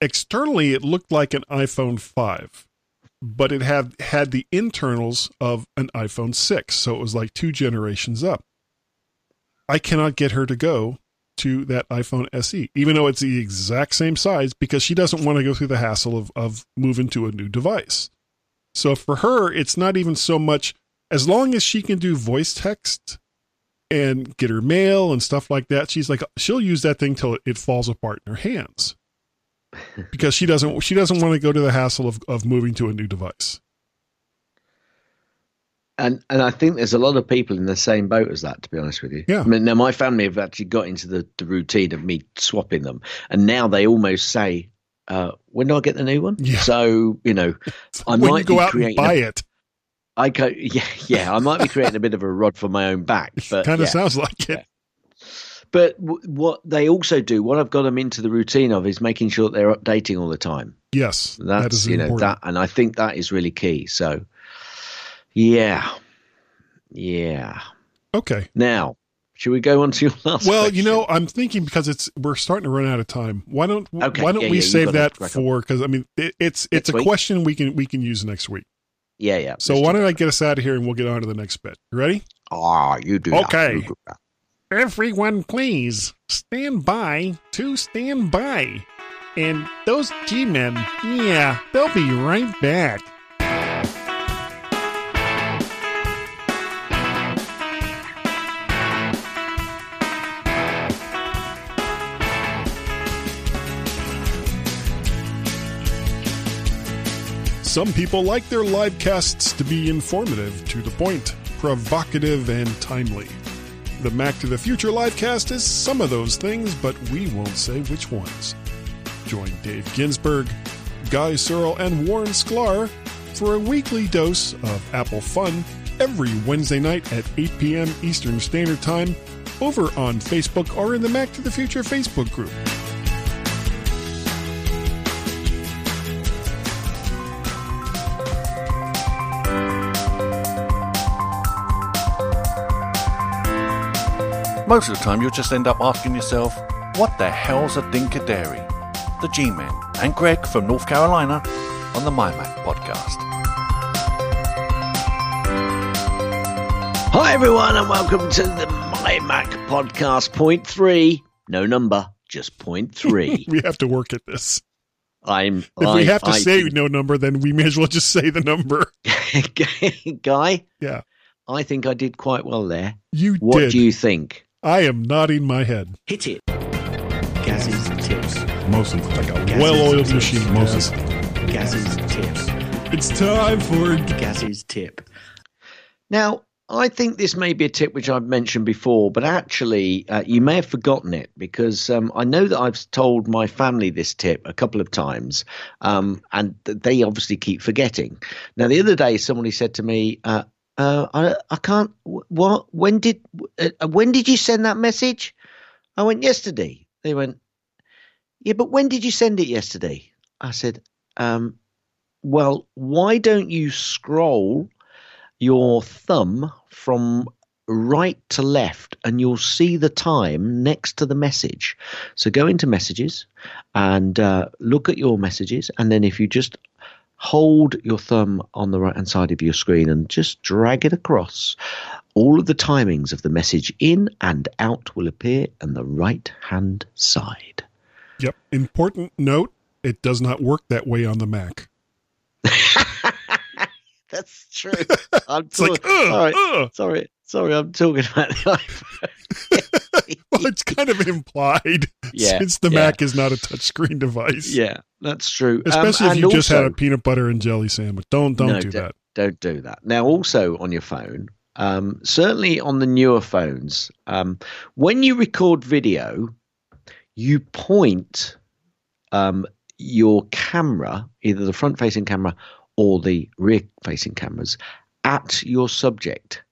externally it looked like an iPhone five but it had had the internals of an iPhone 6 so it was like two generations up. I cannot get her to go to that iPhone SE even though it's the exact same size because she doesn't want to go through the hassle of of moving to a new device. So for her it's not even so much as long as she can do voice text and get her mail and stuff like that, she's like she'll use that thing till it falls apart in her hands because she doesn't she doesn't want to go to the hassle of of moving to a new device. And and I think there's a lot of people in the same boat as that. To be honest with you, Yeah. I mean, now my family have actually got into the, the routine of me swapping them, and now they almost say, uh, "When do I get the new one?" Yeah. So you know, I when might go be out and buy a- it, I go, yeah, yeah. I might be creating a bit of a rod for my own back, but kind of yeah. sounds like it. But w- what they also do, what I've got them into the routine of, is making sure that they're updating all the time. Yes, That's that is you know important. that, and I think that is really key. So, yeah, yeah. okay. Now, should we go on to your last? Well, you know, I'm thinking because it's we're starting to run out of time. Why don't Okay, why don't yeah, we yeah, save that for? Because I mean, it, it's it's Next a week? question we can we can use next week. yeah, yeah. So why do don't I get us out of here and we'll get on to the next bit. You ready? Ah, you do that. Okay. You do that. Everyone, please stand by to stand by. And those G men, yeah, they'll be right back. Some people like their live casts to be informative, to the point, provocative, and timely. The Mac to the Future livecast is some of those things, but we won't say which ones. Join Dave Ginsburg, Guy Serle, and Warren Sklar for a weekly dose of Apple fun every Wednesday night at 8 p.m. Eastern Standard Time over on Facebook or in the Mac to the Future Facebook group. Most of the time, you'll just end up asking yourself, what the hell's a Dinkadary? The G Men and Greg from North Carolina on the MyMac podcast. Hi, everyone, and welcome to the My Mac podcast. Point three, no number, just point three. We have to work at this. I'm. If I, we have to I say no number, then we may as well just say the number. Guy. Yeah. I think I did quite well there. You What did. do you think? I am nodding my head. Hit it. Gaz's tips. Mostly like a Gaz's well-oiled tips. machine. Mostly. Gaz's tips. It's time for Gaz's tip. Now, I think this may be a tip which I've mentioned before, but actually, uh, you may have forgotten it because um, I know that I've told my family this tip a couple of times, um, and they obviously keep forgetting. Now, the other day, somebody said to me, uh, uh, I, "I can't. What? When did? Uh, when did you send that message?" I went yesterday. They went, "Yeah, but when did you send it yesterday?" I said, um, "Well, why don't you scroll?" your thumb from right to left and you'll see the time next to the message. So go into messages and uh, look at your messages. And then if you just hold your thumb on the right hand side of your screen and just drag it across, all of the timings of the message in and out will appear on the right hand side. Yep. Important note: it does not work that way on the Mac. That's true. I'm like, sorry, sorry, sorry. I'm talking about the iPhone. Well, it's kind of implied Yeah, since the yeah. Mac is not a touchscreen device. Yeah, that's true. Um, Especially if and you just had a peanut butter and jelly sandwich. Don't don't No, do don't- that. Don't do that. Now, also on your phone, um, certainly on the newer phones, um, when you record video, you point um, your camera, either the front facing camera or the rear facing cameras, at your subject.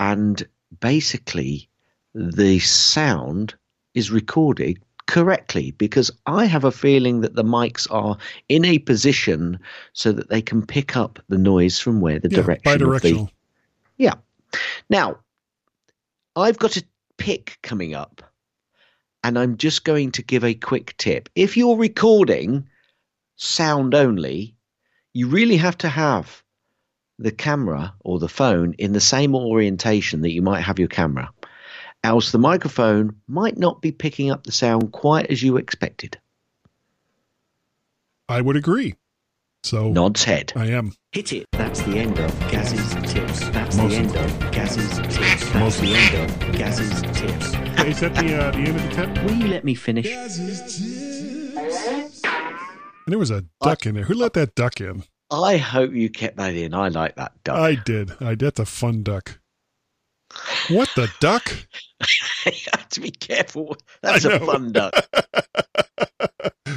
And basically, the sound is recorded correctly because I have a feeling that the mics are in a position so that they can pick up the noise from where the Yeah, direction of the bidirectional. yeah. Now, I've got a pick coming up, and I'm just going to give a quick tip. If you're recording sound only, you really have to have the camera or the phone in the same orientation that you might have your camera. Else, the microphone might not be picking up the sound quite as you expected. I would agree. So Nods head. I am. Hit it. That's the end of Gaz's tips. That's Most the end of Gaz's tips. That's the end of Gaz's tips. Is that the uh, the end of the tip? Will you let me finish? And there was a duck in there. Who let that duck in? I hope you kept that in. I like that duck. I did. I that's a fun duck. What the duck? you have to be careful. That's a fun duck.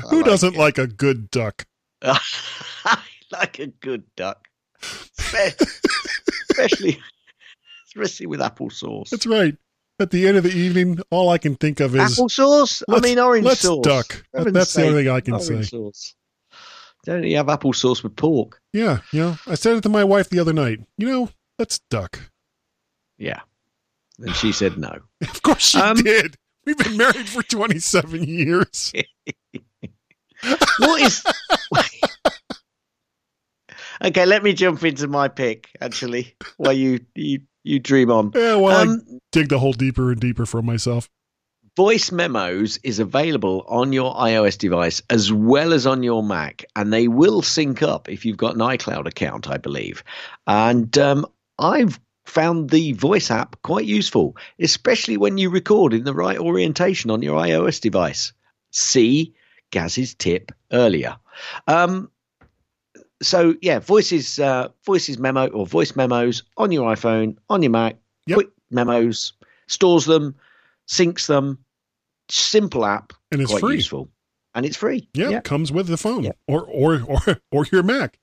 Who like doesn't it. like a good duck? I like a good duck, especially especially with apple sauce. That's right. At the end of the evening, all I can think of is apple sauce. I mean orange let's sauce. duck. Heaven's That's the only thing I can orange say. Sauce. Don't you have apple sauce with pork? yeah, you know. I said it to my wife the other night. You know, let's duck. Yeah. And she said no. Of course she Um, did. We've been married for twenty seven years. What is? okay, let me jump into my pick. Actually, while you you you dream on. Yeah, well, I Um, dig the hole deeper and deeper for myself. Voice Memos is available on your iOS device as well as on your Mac, and they will sync up if you've got an iCloud account, I believe. And um, I've found the voice app quite useful, especially when you record in the right orientation on your iOS device. See Gaz's tip earlier. Um, so yeah, voices, uh, voices memo or voice memos on your iPhone, on your Mac, Yep. quick memos, stores them, syncs them. Simple app, And it's quite free. useful, and it's free. Yeah, yeah, comes with the phone Yeah. or or or or your Mac.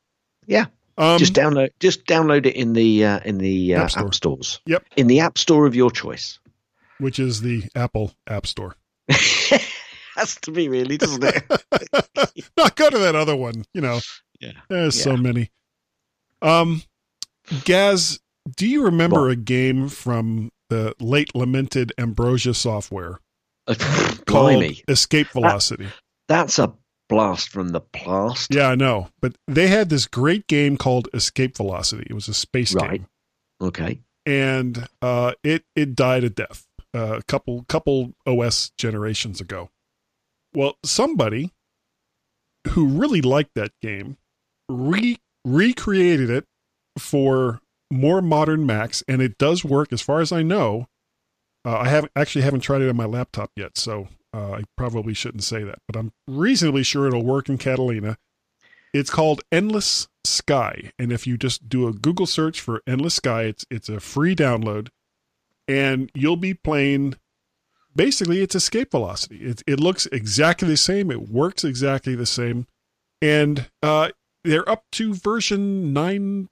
yeah. Um, just download, just download it in the uh, in the uh, App app, Store. stores. Yep. in the app store of your choice. which is the Apple App Store. Has to be really, doesn't it? Not go to that other one. You know, Yeah. there's so many. Um, Gaz, do you remember What? a game from the late lamented Ambrosia Software called Escape Velocity? that's a blast from the past. yeah, I know, but they had this great game called Escape Velocity. It was a space Right. game, Okay. and uh, it it died a death uh, a couple couple OS generations ago. Well, somebody who really liked that game re- recreated it for more modern Macs, and it does work as far as I know. Uh, I haven't actually haven't tried it on my laptop yet, so uh, I probably shouldn't say that, but I'm reasonably sure it'll work in Catalina. It's called Endless Sky, and if you just do a Google search for Endless Sky, it's it's a free download, and you'll be playing. Basically, it's escape velocity. It it looks exactly the same. It works exactly the same, and uh, they're up to version nine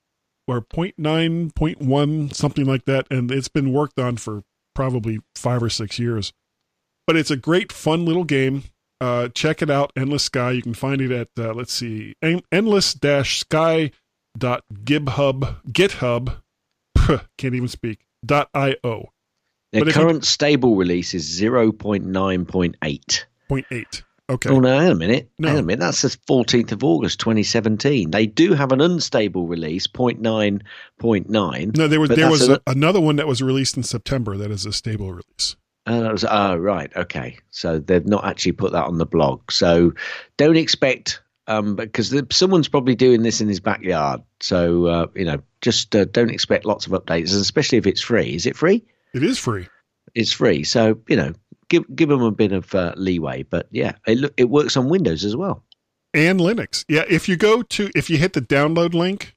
or point nine point one something like that, and it's been worked on for probably five or six years. But it's a great, fun little game. Uh, check it out, Endless Sky. You can find it at uh, let's see, endless-sky dot github github can't even speak dot io The if you- current stable release is 0.9.8. point eight. Okay, Oh, no, hang a minute. No. Hang a minute. That's the 14th of August, 2017. They do have an unstable release, 0.9.9. no, there was there was a, another one that was released in September that is a stable release. Uh, that was, oh, right. Okay. So they've not actually put that on the blog. So don't expect, um, because the, someone's probably doing this in his backyard. So, uh, you know, just uh, don't expect lots of updates, especially if it's free. Is it free? It is free. It's free. So, you know, give give them a bit of uh, leeway. But yeah, it, it works on Windows as well. and Linux. Yeah, if you go to if you hit the download link,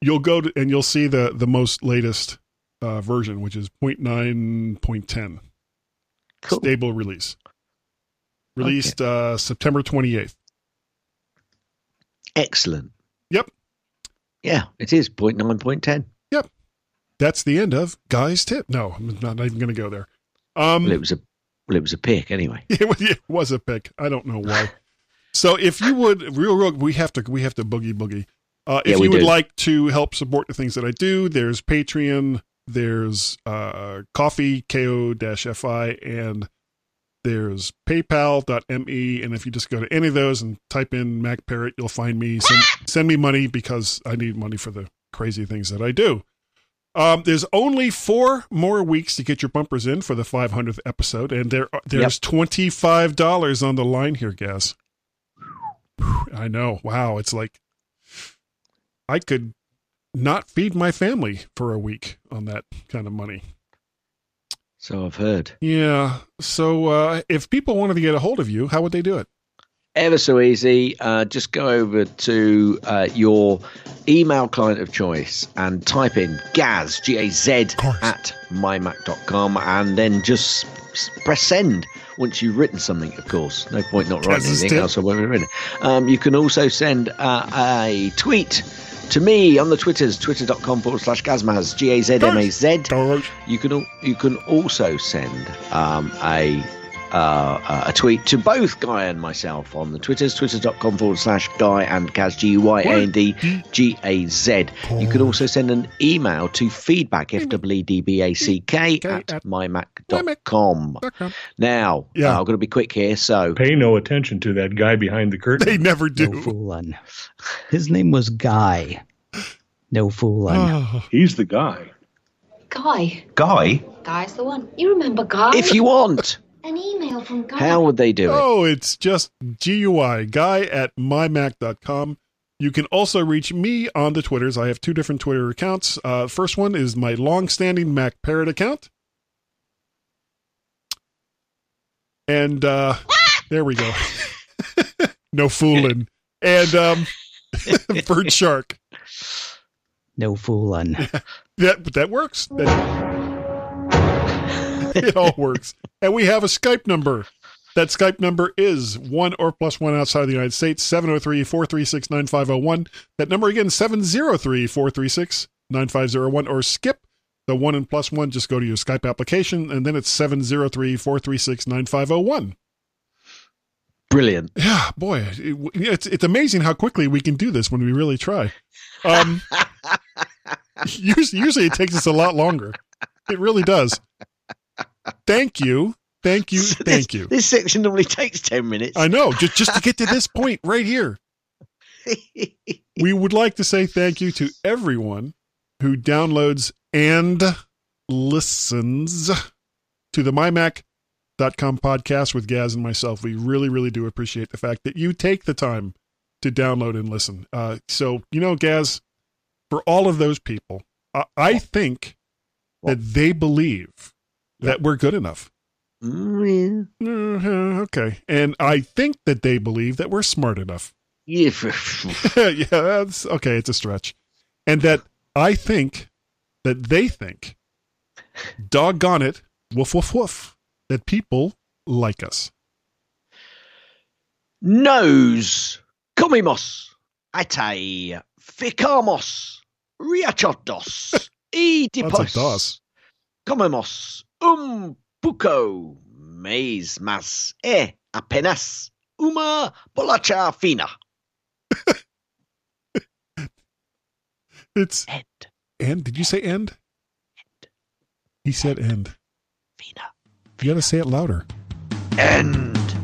you'll go to and you'll see the the most latest uh, version, which is 0.9.10 Cool. stable release. Released uh, September 28th. Excellent. Yep. Yeah, it is 0.9.10. Yep. That's the end of Guy's Tip. No, I'm not even going to go there. Um, Well, it was a well, it was a pick anyway. it, was, it was a pick. I don't know why. So if you would real real we have to we have to boogie boogie. Uh, if Yeah, you would do. like to help support the things that I do, there's Patreon, there's uh, Coffee ko-fi, and there's PayPal.me. And if you just go to any of those and type in Mac Parrot, you'll find me. Send, send me money because I need money for the crazy things that I do. Um, there's only four more weeks to get your bumpers in for the 500th episode, and there there's twenty five dollars on the line here, Gaz. I know. Wow. It's like I could not feed my family for a week on that kind of money. So I've heard. Yeah. So uh, if people wanted to get a hold of you, how would they do it? Ever so easy. Uh, just go over to uh, your email client of choice and type in Gaz, G A Z, course. at mymac.com and then just press send once you've written something, of course. No point not writing Gaz's anything tip. else when we've written. Um, you can also send uh, a tweet to me on the Twitters, twitter.com forward slash Gazmaz, G A Z M A Z. You can al- you can also send um, a uh, uh, a tweet to both Guy and myself on the Twitters, twitter.com forward slash Guy and Gaz, G U Y A N D G A Z. You can also send an email to feedback, F W E D B A C K, at at mymac.com. Now, Yeah. uh, I've got to be quick here. So, Pay no attention to that guy behind the curtain. They never do. No do. foolin'. His name was Guy. No foolin'. Oh, He's the guy. Guy. Guy, Guy's the one. You remember Guy? if you want, An email from Guy. how would they do it? oh, it's just GUI, guy at mymac.com. You can also reach me on the Twitters. I have two different Twitter accounts. Uh, first one is my long-standing Mac Parrot account. And uh, there we go. no fooling. And um, Bird Shark. No foolin'. That that works. That, it all works. And we have a Skype number. That Skype number is one or plus one outside of the United States, 703 436 9501. That number again, 703 436 9501. Or skip the one and plus one. Just go to your Skype application, and then it's 703 436 9501. Brilliant. Yeah, boy, it, it's it's amazing how quickly we can do this when we really try. Um, usually, usually it takes us a lot longer. It really does. Thank you, thank you, So thank this, you. This section normally takes 10 minutes. I know, just just to get to this point right here. We would like to say thank you to everyone who downloads and listens to the mymac.com podcast with Gaz and myself. We really, really do appreciate the fact that you take the time to download and listen. Uh, so, you know, Gaz, for all of those people, I, I think that they believe that we're good enough. Mm, Uh, okay. And I think that they believe that we're smart enough. yeah. yeah, that's okay. It's a stretch. And that I think that they think, doggone it, woof, woof, woof, that people like us. Nos comimos ate ficamos riachotos of comemos un poco mais más e apenas uma bolacha fina. It's End end. Did you say end? He said end. fina. You got to say it louder. End.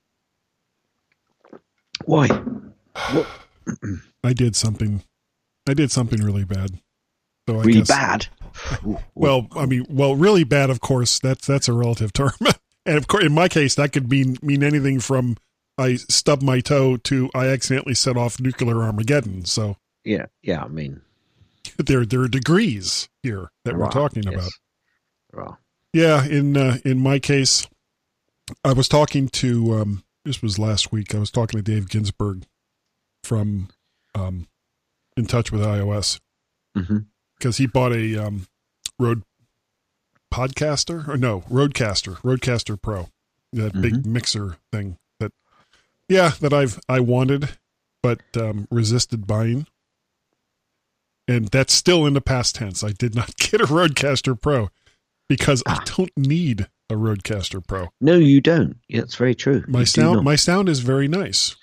Why? I did something I did something really bad. So I Really guess, bad. Well, I mean, well, really bad. Of course, that's that's a relative term, and of course, in my case, that could mean mean anything from I stubbed my toe to I accidentally set off nuclear Armageddon. So yeah, yeah. I mean, there there are degrees here that we're right, talking yes. about. Right. Yeah, in uh, in my case, I was talking to um, this was last week. I was talking to Dave Ginsburg from um, In Touch with iOS hmm because he bought a um, Rode Podcaster? Or no Rodecaster, Rodecaster Pro, that big mixer thing that yeah that I've I wanted but um, resisted buying, and that's still in the past tense. I did not get a Rodecaster Pro because Ah. I don't need a Rodecaster Pro. No, you don't. Yeah, that's very true. My You sound, my sound is very nice.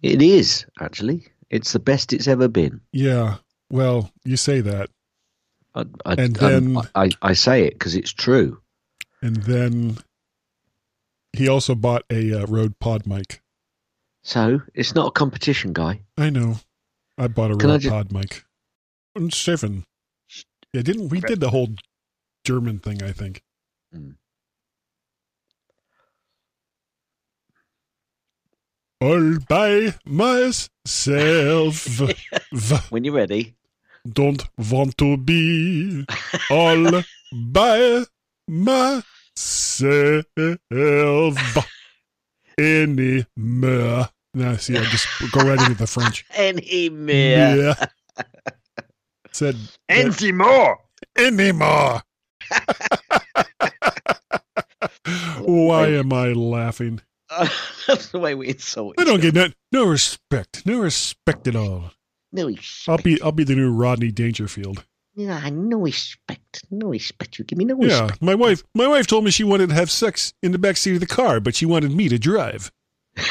It is actually. It's the best it's ever been. Yeah. Well, you say that, I, I, And um, then- I, I say it because it's true. and then he also bought a uh, Rode Pod mic. So it's not a competition, guy. I know. I bought a Can Rode just- Pod mic. Seven. Yeah, didn't we did the whole German thing? I think. Mm. All by myself. When you're ready. don't want to be all by myself anymore. Now, see, I just go right into the French. Anymore. Yeah. Said Anymore. anymore. Why am I laughing? That's the way we insult. I don't get that. No respect. No respect at all. no respect. I'll be I'll be the new Rodney Dangerfield. Yeah, no respect. No respect. You give me no Yeah, respect. my wife my wife told me she wanted to have sex in the back seat of the car, but she wanted me to drive.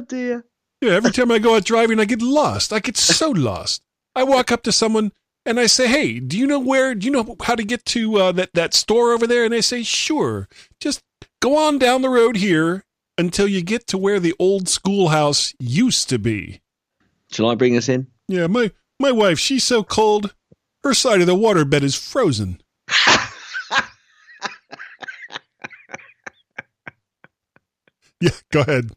oh dear. Yeah, every time I go out driving, I get lost. I get so lost. I walk up to someone and I say, "Hey, do you know where? Do you know how to get to uh, that that store over there?" And they say, "Sure. Just go on down the road here until you get to where the old schoolhouse used to be." Shall I bring us in? Yeah, my my wife, she's so cold. Her side of the waterbed is frozen. Yeah, go ahead.